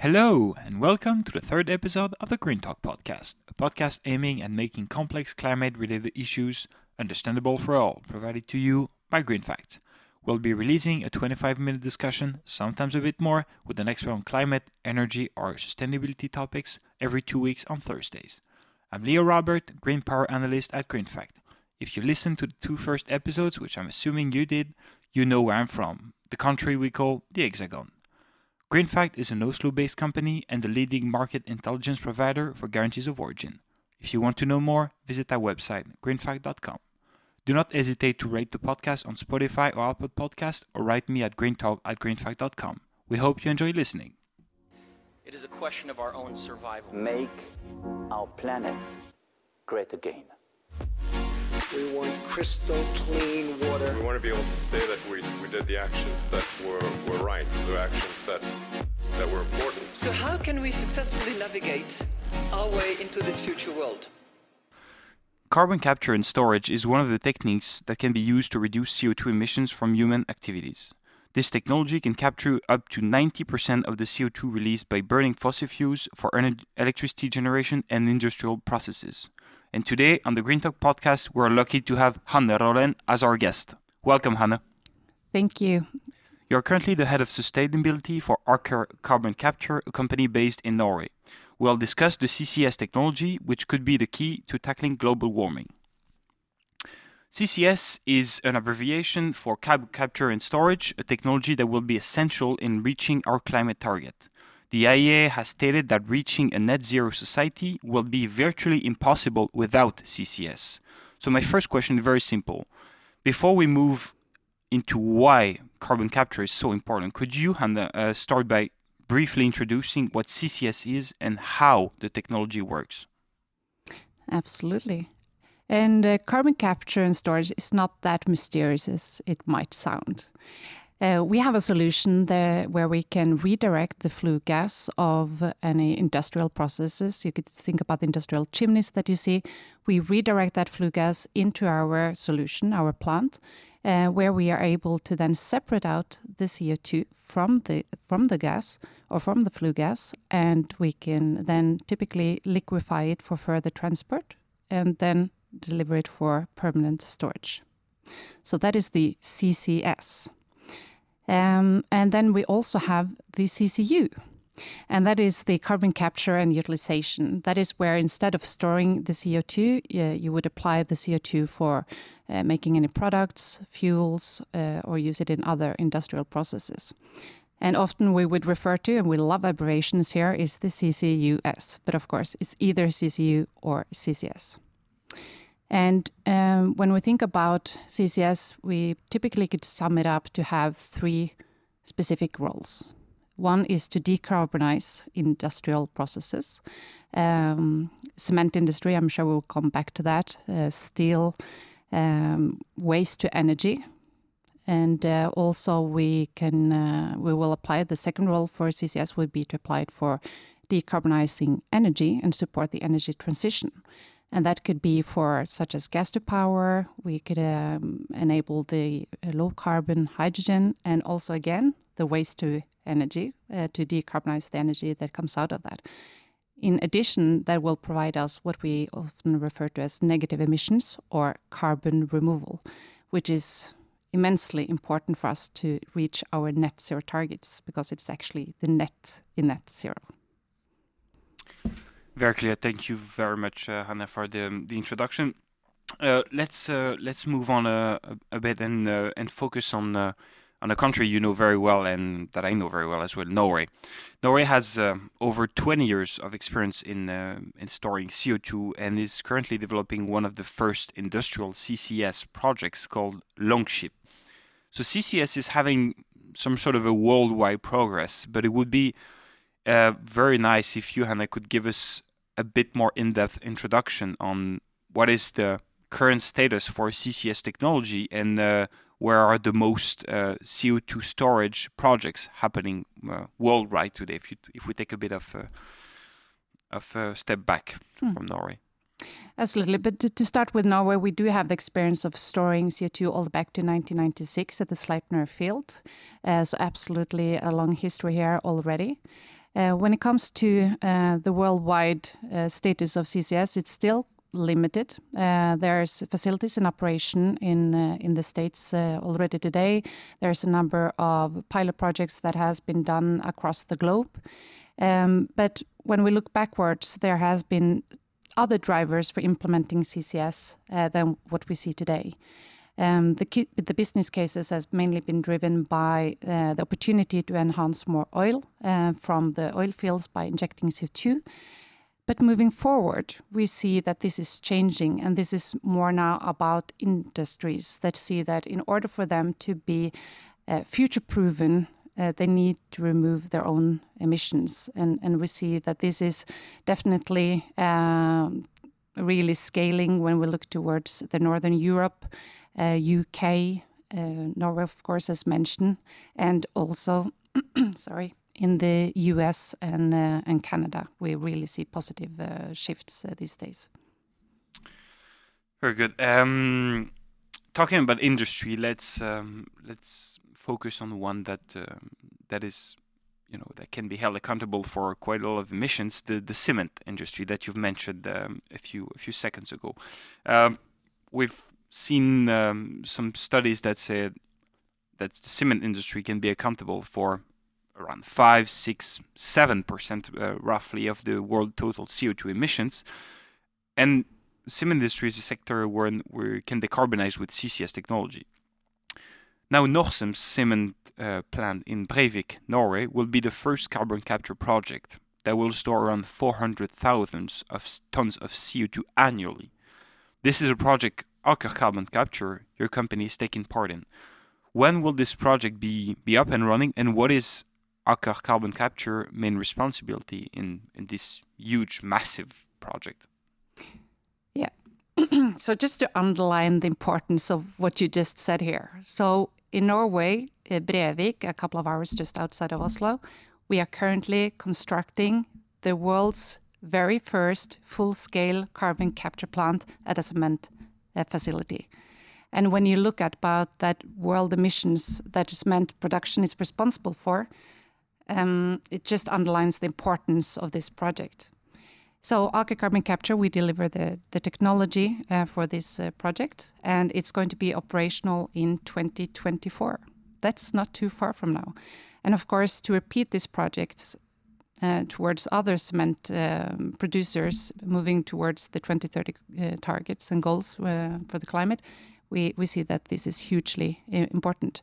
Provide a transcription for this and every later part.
Hello, and welcome to the third episode of the Green Talk podcast, a podcast aiming at making complex climate related issues understandable for all, provided to you by Greenfact. We'll be releasing a 25 minute discussion, sometimes a bit more, with an expert on climate, energy, or sustainability topics every two weeks on Thursdays. I'm Leo Robert, Green Power Analyst at Greenfact. If you listened to the two first episodes, which I'm assuming you did, you know where I'm from, the country we call the Hexagon. GreenFact is an Oslo based company and the leading market intelligence provider for guarantees of origin. If you want to know more, visit our website, greenfact.com. Do not hesitate to rate the podcast on Spotify or Apple Podcast or write me at greentalk at greenfact.com. We hope you enjoy listening. It is a question of our own survival. make our planet great again. We want crystal clean water. We want to be able to say that we, we did the actions that were, were right, the actions that, that were important. So how can we successfully navigate our way into this future world? Carbon capture and storage is one of the techniques that can be used to reduce CO2 emissions from human activities. This technology can capture up to 90% of the CO2 released by burning fossil fuels for ener- electricity generation and industrial processes. And today on the Green Talk podcast, we're lucky to have Hanne Rolén as our guest. Welcome, Hanne. Thank you. You're currently the head of sustainability for Aker Carbon Capture, a company based in Norway. We'll discuss the CCS technology, which could be the key to tackling global warming. CCS is an abbreviation for carbon capture and storage, a technology that will be essential in reaching our climate target. The IEA has stated that reaching a net zero society will be virtually impossible without CCS. So, my first question is very simple. Before we move into why carbon capture is so important, could you, Hanne, uh, start by briefly introducing what CCS is and how the technology works? Absolutely. And uh, carbon capture and storage is not that mysterious as it might sound. Uh, we have a solution there where we can redirect the flue gas of any industrial processes. You could think about the industrial chimneys that you see. We redirect that flue gas into our solution, our plant, uh, where we are able to then separate out the CO2 from the from the gas or from the flue gas, and we can then typically liquefy it for further transport, and then deliver it for permanent storage. So that is the CCS. Um, and then we also have the CCU, and that is the carbon capture and utilization. That is where instead of storing the CO2, uh, you would apply the CO2 for uh, making any products, fuels, uh, or use it in other industrial processes. And often we would refer to, and we love abbreviations here, is the CCUS. But of course, it's either CCU or CCS. And um, when we think about CCS, we typically could sum it up to have three specific roles. One is to decarbonize industrial processes. Um, cement industry, I'm sure we'll come back to that. Uh, steel, um, waste to energy, and uh, also we can uh, we will apply the second role for CCS would be to apply it for decarbonizing energy and support the energy transition. And that could be for such as gas to power. We could um, enable the low carbon hydrogen, and also again the waste to energy uh, to decarbonize the energy that comes out of that. In addition, that will provide us what we often refer to as negative emissions or carbon removal, which is immensely important for us to reach our net zero targets because it's actually the net in net zero. Very clear. Thank you very much, uh, Hanne, for the the introduction. Uh, let's uh, let's move on a, a bit and uh, and focus on uh, on a country you know very well and that I know very well as well, Norway. Norway has uh, over 20 years of experience in in storing CO2 and is currently developing one of the first industrial CCS projects called Longship. So CCS is having some sort of a worldwide progress, but it would be very nice if you, Hanne, could give us a bit more in-depth introduction on what is the current status for CCS technology and uh, where are the most uh, CO2 storage projects happening uh, worldwide today. If you if we take a bit of a, of a step back Hmm. from Norway. Absolutely. But to, to start with Norway, we do have the experience of storing CO2 all the back to 1996 at the Sleipner field. Uh, so, absolutely a long history here already. Uh, when it comes to uh, the worldwide uh, status of CCS, it's still limited. There's facilities in operation in in the states already today. There's a number of pilot projects that has been done across the globe. Um, but when we look backwards, there has been other drivers for implementing CCS than what we see today. Um, the, the, business cases has mainly been driven by uh, the opportunity to enhance more oil uh, from the oil fields by injecting CO2. But moving forward, we see that this is changing, and this is more now about industries that see that in order for them to be uh, future proven, uh, they need to remove their own emissions. And, and we see that this is definitely um, really scaling when we look towards the Northern Europe UK, uh, uh, Norway, of course, as mentioned, and also, sorry, in the US and uh, and Canada, we really see positive shifts these days. Very good. Um, talking about industry, let's um, let's focus on one that um, that is you know that can be held accountable for quite a lot of emissions the the cement industry that you've mentioned a few a few seconds ago we've seen um, some studies that say that the cement industry can be accountable for around 5, 6, 7% uh, roughly of the world total CO2 emissions. And cement industry is a sector where we can decarbonize with CCS technology. Now, Norcem's cement uh, plant in Brevik, Norway, will be the first carbon capture project that will store around 400,000 of tons of CO2 annually. This is a project Aker Carbon Capture your company is taking part in. When will this project be, be up and running, and what is Aker Carbon Capture main responsibility in, in this huge, massive project? Yeah. so just to underline the importance of what you just said here. So in Norway, uh, Brevik, a couple of hours just outside of Oslo, we are currently constructing the world's very first full-scale carbon capture plant at a cement facility. And when you look at about that world emissions that cement production is responsible for, um, it just underlines the importance of this project. So Aker Carbon Capture, we deliver the, the technology uh, for this uh, project, and it's going to be operational in 2024. That's not too far from now. And of course, to repeat these projects, uh, towards other cement um, producers moving towards the 2030 uh, targets and goals uh, for the climate, we, we see that this is hugely important.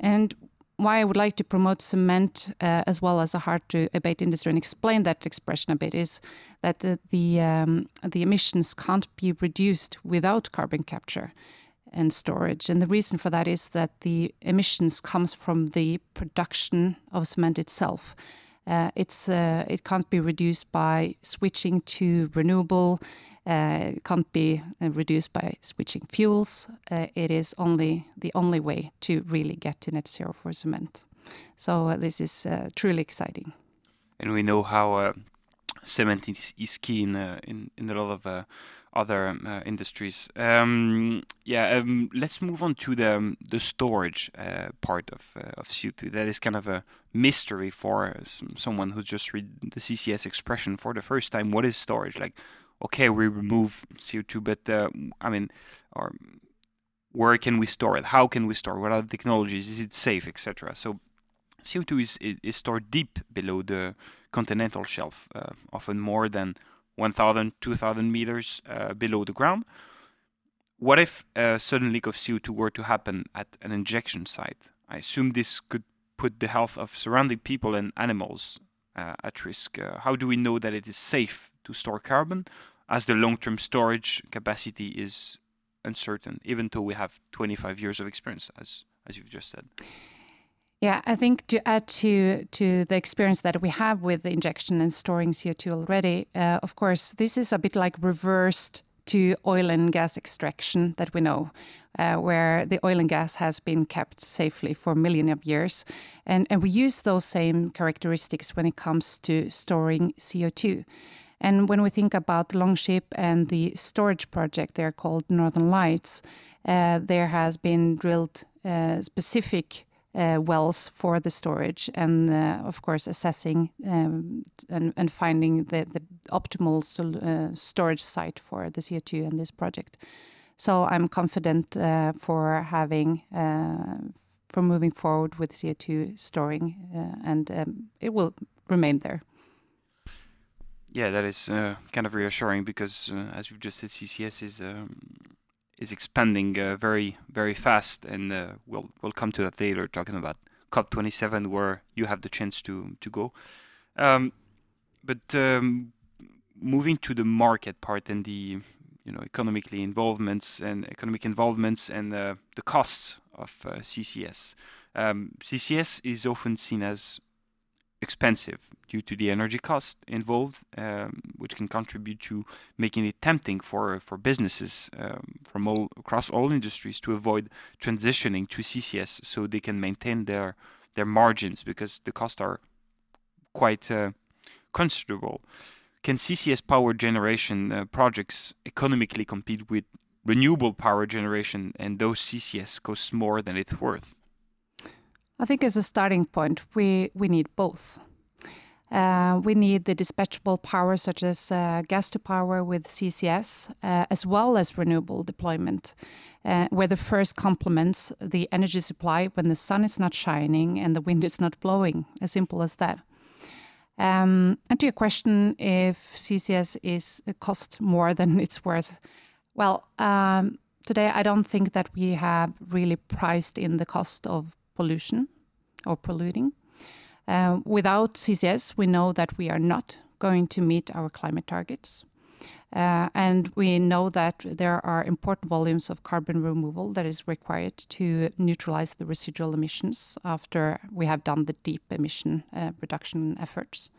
And why I would like to promote cement uh, as well as a hard to abate industry and explain that expression a bit is that uh, the um, the emissions can't be reduced without carbon capture and storage. And the reason for that is that the emissions comes from the production of cement itself. Uh, it's uh, it can't be reduced by switching to renewable. Uh, it can't be reduced by switching fuels. It is only the only way to really get to net zero for cement. So this is truly exciting. And we know how cement is, is key in in, in a lot of other um, uh, industries. Um, yeah, um, let's move on to the um, the storage uh, part of uh, of CO2. That is kind of a mystery for someone who just read the CCS expression for the first time. What is storage? Like, okay, we remove CO2, but uh, I mean, or where can we store it? How can we store? It? What are the technologies? Is it safe, etc. So CO2 is, is stored deep below the continental shelf, uh, often more than 1,000, 2,000 meters uh, below the ground. What if a sudden leak of CO2 were to happen at an injection site? I assume this could put the health of surrounding people and animals uh, at risk. Uh, how do we know that it is safe to store carbon as the long term storage capacity is uncertain, even though we have 25 years of experience, as, as you've just said? Yeah, I think to add to to the experience that we have with injection and storing CO2 already, uh, of course, this is a bit like reversed to oil and gas extraction that we know, uh, where the oil and gas has been kept safely for millions of years, and and we use those same characteristics when it comes to storing CO2. And when we think about Longship and the storage project, they're called Northern Lights. Uh, there has been drilled uh, specific wells for the storage, and uh, of course assessing um, and, finding the, optimal uh, storage site for the CO2 in this project. So I'm confident uh, for having uh, for moving forward with CO2 storing, uh, and um, it will remain there. Yeah, that is kind of reassuring because, as you've just said, CCS is. Is expanding uh, very very fast, and uh, we'll we'll come to that later, talking about COP27, where you have the chance to to go. Um, but um, moving to the market part and the you know economically involvements and economic involvements and uh, the costs of uh, CCS. Um, CCS is often seen as expensive due to the energy cost involved, um, which can contribute to making it tempting for for businesses um, from all across all industries to avoid transitioning to CCS so they can maintain their their margins because the costs are quite uh, considerable. Can CCS power generation uh, projects economically compete with renewable power generation, and those CCS cost more than it's worth? I think as a starting point, we, we need both. Uh, we need the dispatchable power, such as uh, gas to power with CCS, uh, as well as renewable deployment, uh, where the first complements the energy supply when the sun is not shining and the wind is not blowing. As simple as that. Um, and to your question, if CCS is cost more than it's worth, well, um, today I don't think that we have really priced in the cost of pollution or polluting. Uh, without CCS, we know that we are not going to meet our climate targets. Uh, and we know that there are important volumes of carbon removal that is required to neutralize the residual emissions after we have done the deep emission uh, reduction efforts.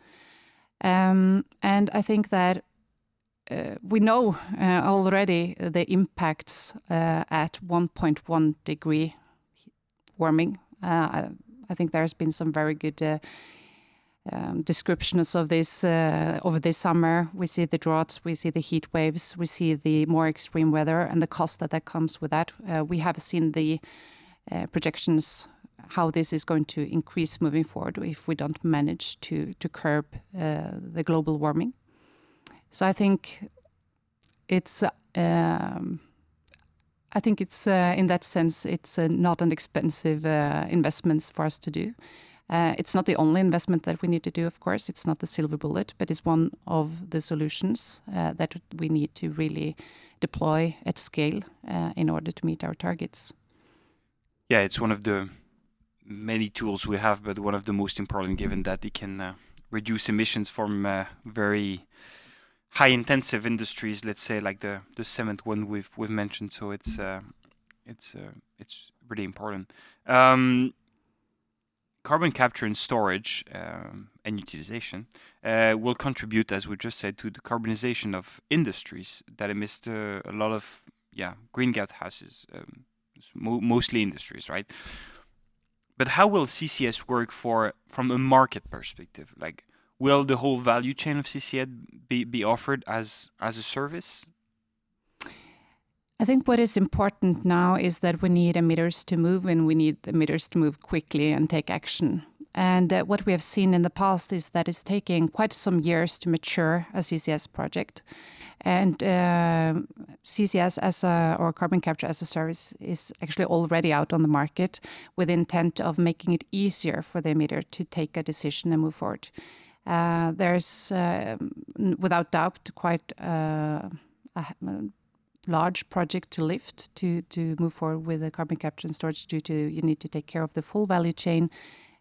Um, and I think that uh, we know uh, already the impacts uh, at 1.1 degree warming uh, I think there has been some very good uh, um, descriptions of this uh, over this summer. We see the droughts, we see the heat waves, we see the more extreme weather and the cost that that comes with that. we have seen the projections how this is going to increase moving forward if we don't manage to to curb uh, the global warming. So I think it's um, I think it's uh, in that sense it's uh, not an expensive uh, investment for us to do. It's not the only investment that we need to do, of course. It's not the silver bullet, but it's one of the solutions that we need to really deploy at scale in order to meet our targets. Yeah, it's one of the many tools we have, but one of the most important, given that it can reduce emissions from very high intensive industries, let's say like the the cement one we've we've mentioned. So it's uh, it's uh, it's really important. Um, carbon capture and storage um, and utilization uh, will contribute, as we just said, to the carbonization of industries that emit uh, a lot of yeah green gas gases, um, mo mostly industries, right? But how will CCS work for from a market perspective? Like will the whole value chain of CCS be, be offered as as a service? I think what is important now is that we need emitters to move and we need emitters to move quickly and take action. And uh, what we have seen in the past is that it's taking quite some years to mature a CCS project. And uh, CCS as a, or carbon capture as a service is actually already out on the market with intent of making it easier for the emitter to take a decision and move forward. Uh, there's, um, without doubt, quite uh, a large project to lift to to move forward with the carbon capture and storage due to you need to take care of the full value chain.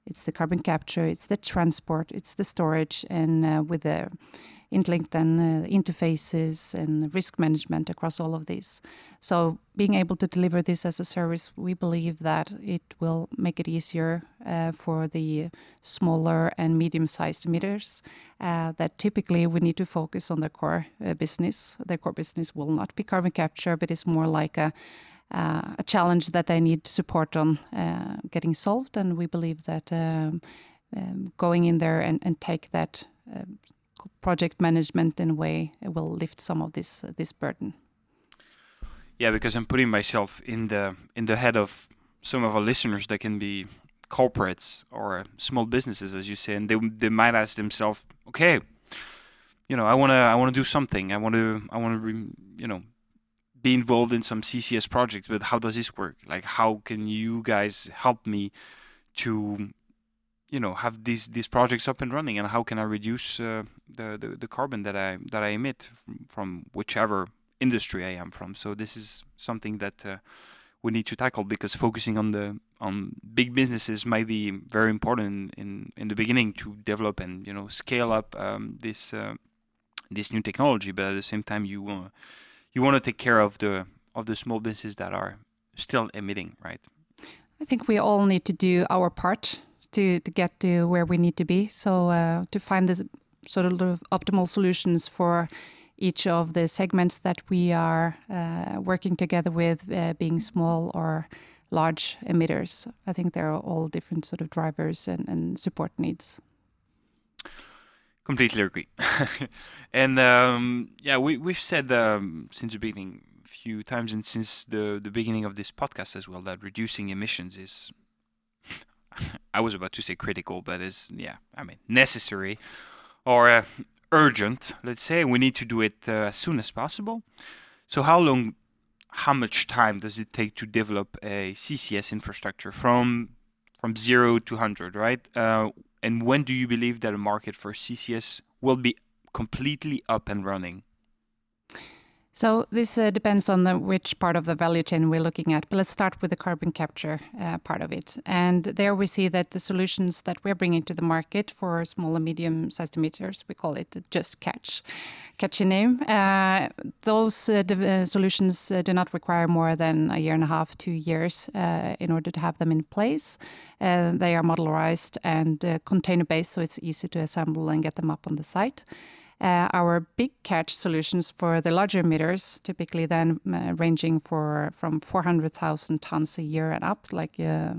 It's the carbon capture, it's the transport, it's the storage, and uh, with the interlinked and uh, interfaces and risk management across all of these. So being able to deliver this as a service, we believe that it will make it easier uh, for the smaller and medium-sized emitters uh, that typically we need to focus on their core uh, business. Their core business will not be carbon capture, but it's more like a uh, a challenge that they need support on uh, getting solved, and we believe that um, um, going in there and, and take that um, project management in a way will lift some of this uh, this burden. Yeah, because I'm putting myself in the in the head of some of our listeners that can be corporates or small businesses, as you say, and they they might ask themselves, okay, you know, I wanna I wanna do something. I want to I want to you know be involved in some CCS projects, but how does this work? Like, how can you guys help me to you know have these these projects up and running and how can I reduce uh, the, the the carbon that I that I emit from, from, whichever industry I am from. So this is something that uh, we need to tackle because focusing on the on big businesses might be very important in in the beginning to develop and you know scale up um, this uh, this new technology. But at the same time you uh, you want to take care of the of the small businesses that are still emitting right? I think we all need to do our part to, to get to where we need to be. So uh, to find this sort of optimal solutions for each of the segments that we are uh, working together with, uh, being small or large emitters. I think there are all different sort of drivers and, and support needs. Completely agree. and um, yeah, we we've said um, since the beginning a few times and since the the beginning of this podcast as well that reducing emissions is I was about to say critical, but it's yeah, I mean necessary or uh, urgent. Let's say we need to do it uh, as soon as possible. So how long, how much time does it take to develop a CCS infrastructure from from zero to hundred, right? Uh, and when do you believe that a market for CCS will be completely up and running? So this uh, depends on the, which part of the value chain we're looking at. But let's start with the carbon capture uh, part of it. And there we see that the solutions that we're bringing to the market for small and medium-sized emitters, we call it just catch, catchy name. Uh, those uh, uh, solutions uh, do not require more than a year and a half, two years, in order to have them in place. they are modularized and container-based, so it's easy to assemble and get them up on the site. Uh, our big catch solutions for the larger emitters, typically then uh, ranging for from 400,000 tons a year and up, like uh,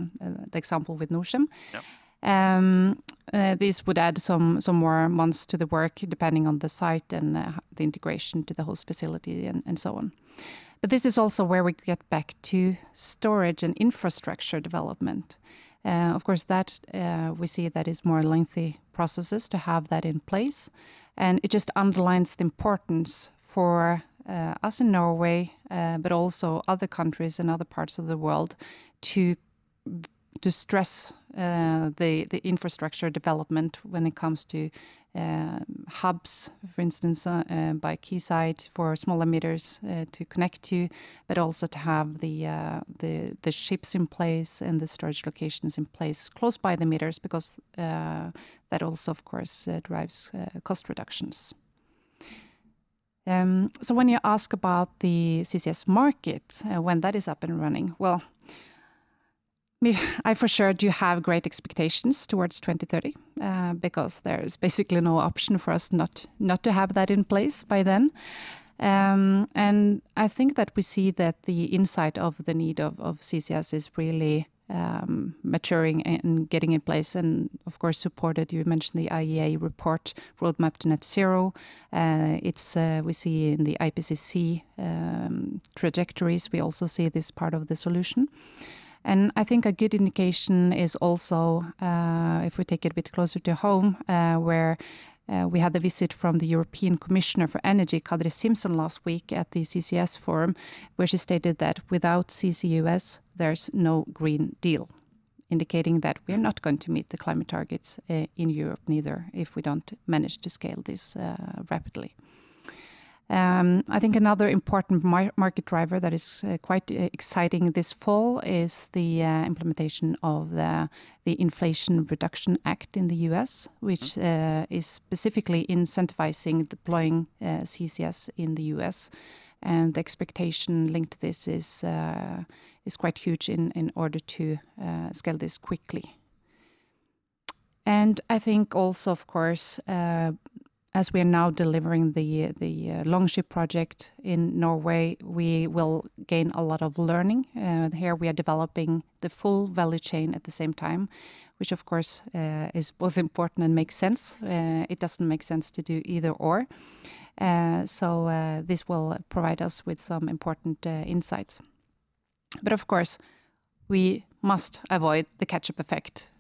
the example with Norcem. Yep. Um, these would add some some more months to the work, depending on the site and the integration to the host facility and, and so on. But this is also where we get back to storage and infrastructure development. Uh, of course, that we see that is more lengthy processes to have that in place. And it just underlines the importance for uh, us in Norway, uh, but also other countries and other parts of the world, to to stress the the infrastructure development when it comes to uh, hubs, for instance, uh, uh, by quayside for small emitters to connect to, but also to have the the the ships in place and the storage locations in place close by the emitters, because that also, of course, drives cost reductions. Um, so when you ask about the CCS market, uh, when that is up and running, well, I for sure do have great expectations towards 2030 uh, because there's basically no option for us not not to have that in place by then. Um, and I think that we see that the insight of the need of, of CCS is really um, maturing and getting in place, and of course supported. You mentioned the IEA report roadmap to net zero. Uh, it's uh, we see in the IPCC um, trajectories. We also see this part of the solution. And I think a good indication is also, uh, if we take it a bit closer to home, uh, where uh, we had a visit from the European Commissioner for Energy, Kadri Simson, last week at the CCS forum, where she stated that without CCUS, there's no Green Deal, indicating that we're not going to meet the climate targets in Europe neither if we don't manage to scale this rapidly. Um, I think another important market driver that is uh, quite uh, exciting this fall is the uh, implementation of the, the Inflation Reduction Act in the US, which uh, is specifically incentivizing deploying CCS in the US. And the expectation linked to this is, is quite huge in, in order to scale this quickly. And I think also, of course, as we are now delivering the the uh, Longship project in Norway, we will gain a lot of learning. Uh, here we are developing the full value chain at the same time, which of course uh, is both important and makes sense. It doesn't make sense to do either or. Uh, so this will provide us with some important insights. But of course, we must avoid the catch-up effect,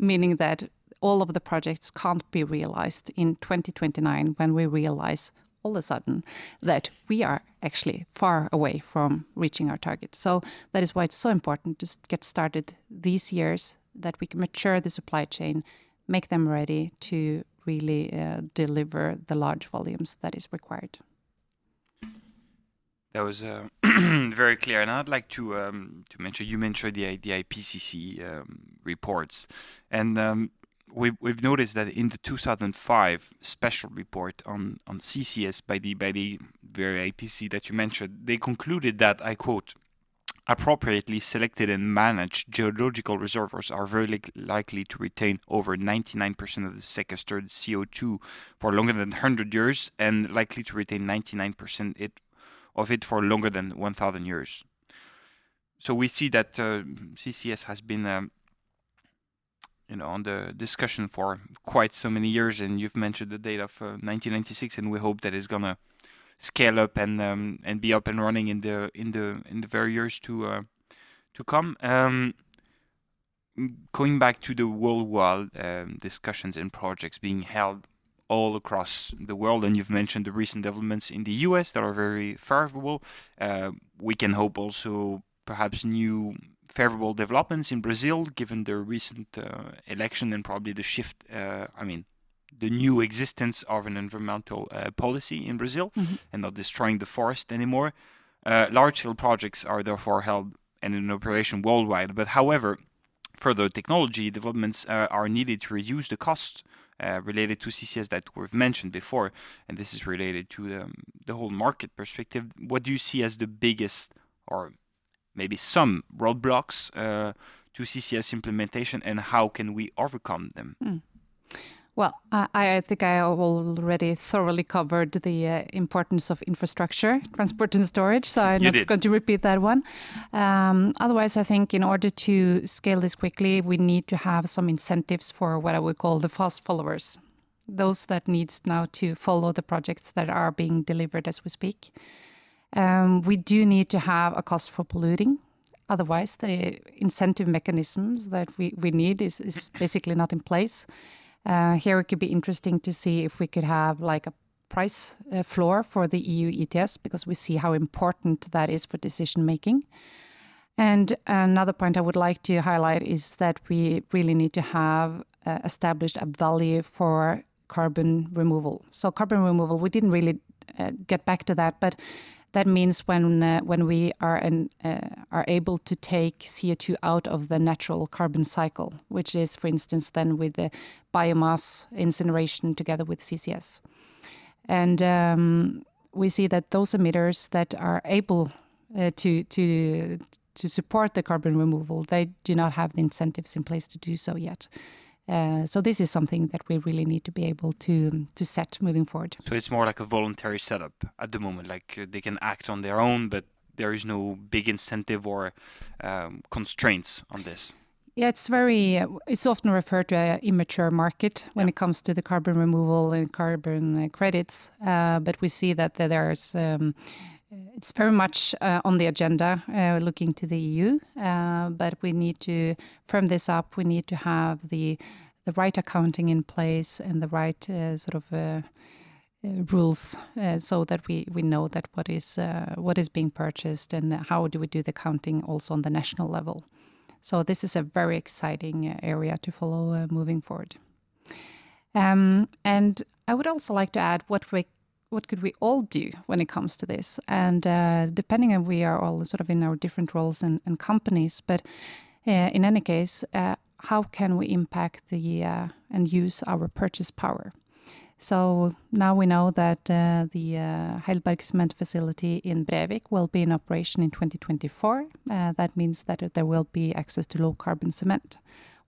meaning that all of the projects can't be realized in 2029 when we realize all of a sudden that we are actually far away from reaching our target. So that is why it's so important to get started these years, that we can mature the supply chain, make them ready to really uh, deliver the large volumes that is required. That was uh, very clear, and I'd like to um, to mention you mentioned the the IPCC um, reports, and um, we, we've noticed that in the 2005 special report on, on CCS by the by the very IPC that you mentioned, they concluded that I quote appropriately selected and managed geological reservoirs are very li- likely to retain over 99% of the sequestered CO2 for longer than 100 years and likely to retain 99% it, of it for longer than 1000 years. So we see that uh, CCS has been um, you know on the discussion for quite so many years and you've mentioned the date of uh, 1996 and we hope that it's gonna scale up and um, and be up and running in the in the in the very years to uh, to come. Um, going back to the worldwide um, discussions and projects being held all across the world, and you've mentioned the recent developments in the U.S. that are very favorable. Uh, we can hope also perhaps new favorable developments in Brazil, given the recent uh, election and probably the shift. Uh, I mean, the new existence of an environmental uh, policy in Brazil mm-hmm. and not destroying the forest anymore. Uh, large scale projects are therefore held and in operation worldwide. But however, further technology developments uh, are needed to reduce the costs uh, related to CCS that we've mentioned before. And this is related to um, the whole market perspective. What do you see as the biggest or maybe some roadblocks uh, to CCS implementation and how can we overcome them? Mm. Well, I, I, think I already thoroughly covered the uh, importance of infrastructure, transport and storage, so I'm you not did. going to repeat that one. Um, otherwise, I think in order to scale this quickly, we need to have some incentives for what I would call the fast followers, those that needs now to follow the projects that are being delivered as we speak. Um, we do need to have a cost for polluting. Otherwise, the incentive mechanisms that we, we need is, is basically not in place. Uh, here, it could be interesting to see if we could have like a price uh, floor for the EU ETS because we see how important that is for decision making. And another point I would like to highlight is that we really need to have uh, established a value for carbon removal. So, carbon removal, we didn't really uh, get back to that, but that means when uh, when we are an, uh, are able to take CO2 out of the natural carbon cycle, which is, for instance, then with the biomass incineration together with CCS, and um, we see that those emitters that are able uh, to to to support the carbon removal, they do not have the incentives in place to do so yet. Uh, so this is something that we really need to be able to to set moving forward. So it's more like a voluntary setup at the moment. Like uh, they can act on their own, but there is no big incentive or um, constraints on this. Yeah, it's very. Uh, it's often referred to an immature market when yeah. it comes to the carbon removal and carbon uh, credits. Uh, but we see that there's um, it's very much uh, on the agenda uh, looking to the EU, uh, but we need to firm this up. We need to have the the right accounting in place and the right uh, sort of uh, uh, rules so that we, we know that what is what is being purchased and how do we do the counting also on the national level. So this is a very exciting area to follow moving forward. Um, and I would also like to add what we what could we all do when it comes to this? And uh, depending on we are all sort of in our different roles and, and companies, but uh, in any case, uh, how can we impact the uh, and use our purchase power? So now we know that uh, the uh, Heidelberg cement facility in Brevik will be in operation in 2024. that means that there will be access to low carbon cement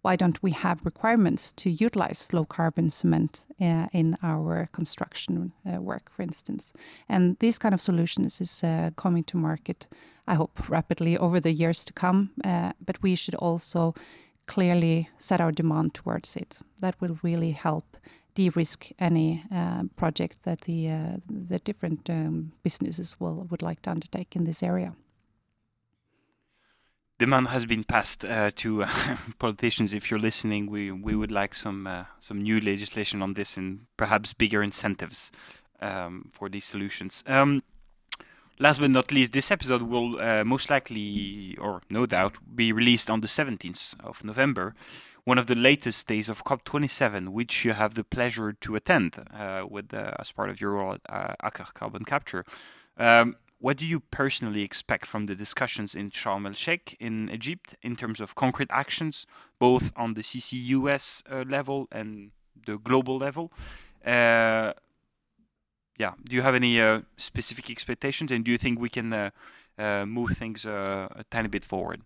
why don't we have requirements to utilize low carbon cement uh, in our construction uh, work, for instance? And these kind of solutions is uh, coming to market, I hope, rapidly over the years to come. Uh, but we should also clearly set our demand towards it. That will really help de-risk any uh, project that the uh, the different um, businesses will would like to undertake in this area demand has been passed uh, to uh, politicians. If you're listening, we we would like some uh, some new legislation on this and perhaps bigger incentives um, for these solutions. Um, last but not least, this episode will uh, most likely, or no doubt, be released on the 17th of November, one of the latest days of COP27, which you have the pleasure to attend uh, with uh, as part of your role at Aker Carbon Capture. Um, what do you personally expect from the discussions in Sharm el Sheikh in Egypt in terms of concrete actions, both on the CCUS uh, level and the global level? Uh, yeah, do you have any uh, specific expectations, and do you think we can uh, uh, move things uh, a tiny bit forward?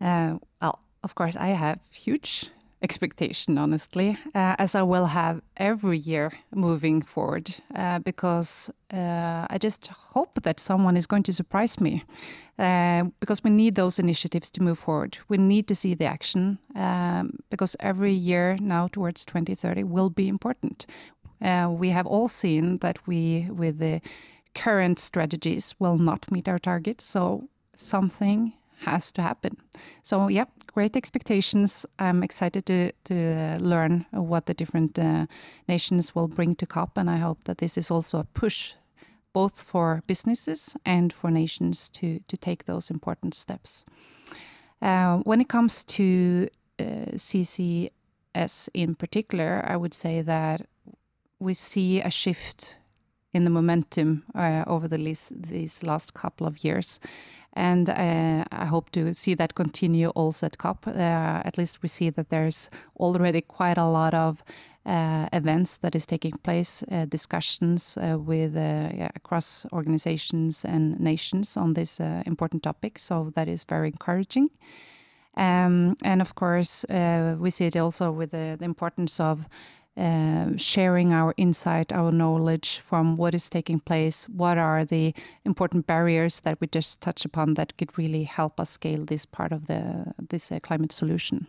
well, of course, I have huge expectation, honestly, uh, as I will have every year moving forward, uh, because uh, I just hope that someone is going to surprise me, uh, because we need those initiatives to move forward. We need to see the action, um, because every year now towards 2030 will be important. Uh, we have all seen that we, with the current strategies, will not meet our targets, so something has to happen. So, yeah, great expectations. I'm excited to, to learn what the different uh, nations will bring to COP, and I hope that this is also a push both for businesses and for nations to, to take those important steps. Uh, when it comes to uh, CCS in particular, I would say that we see a shift in the momentum uh, over the least, these last couple of years. And uh, I hope to see that continue also at COP. Uh, at least we see that there's already quite a lot of uh, events that is taking place, uh, discussions uh, with yeah, across organizations and nations on this important topic. So that is very encouraging. Um, and of course, we see it also with the, the importance of uh, sharing our insight, our knowledge from what is taking place, what are the important barriers that we just touched upon that could really help us scale this part of the this uh, climate solution.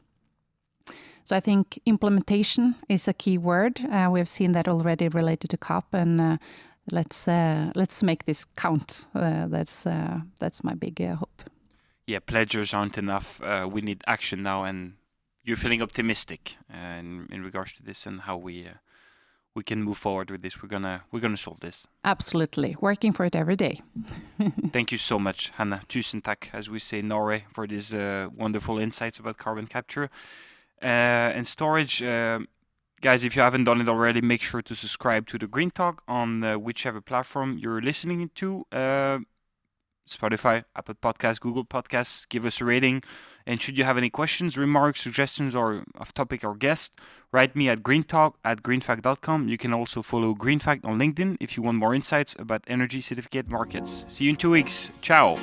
So I think implementation is a key word. Uh, we have seen that already related to COP, and uh, let's uh, let's make this count. that's that's my big hope. Yeah, pledges aren't enough. we need action now, and you're feeling optimistic uh, in, in regards to this and how we uh, we can move forward with this. We're gonna we're gonna solve this. Absolutely, working for it every day. Thank you so much, Hanne. Tusen takk, as we say in Norway, for these uh, wonderful insights about carbon capture uh, and storage. Uh, guys, if you haven't done it already, make sure to subscribe to the Green Talk on uh, whichever platform you're listening to. Spotify, Apple Podcasts, Google Podcasts. Give us a rating. And should you have any questions, remarks, suggestions, or of topic or guest, write me at greentalk at greenfact.com. You can also follow Greenfact on LinkedIn if you want more insights about energy certificate markets. See you in two weeks. Ciao.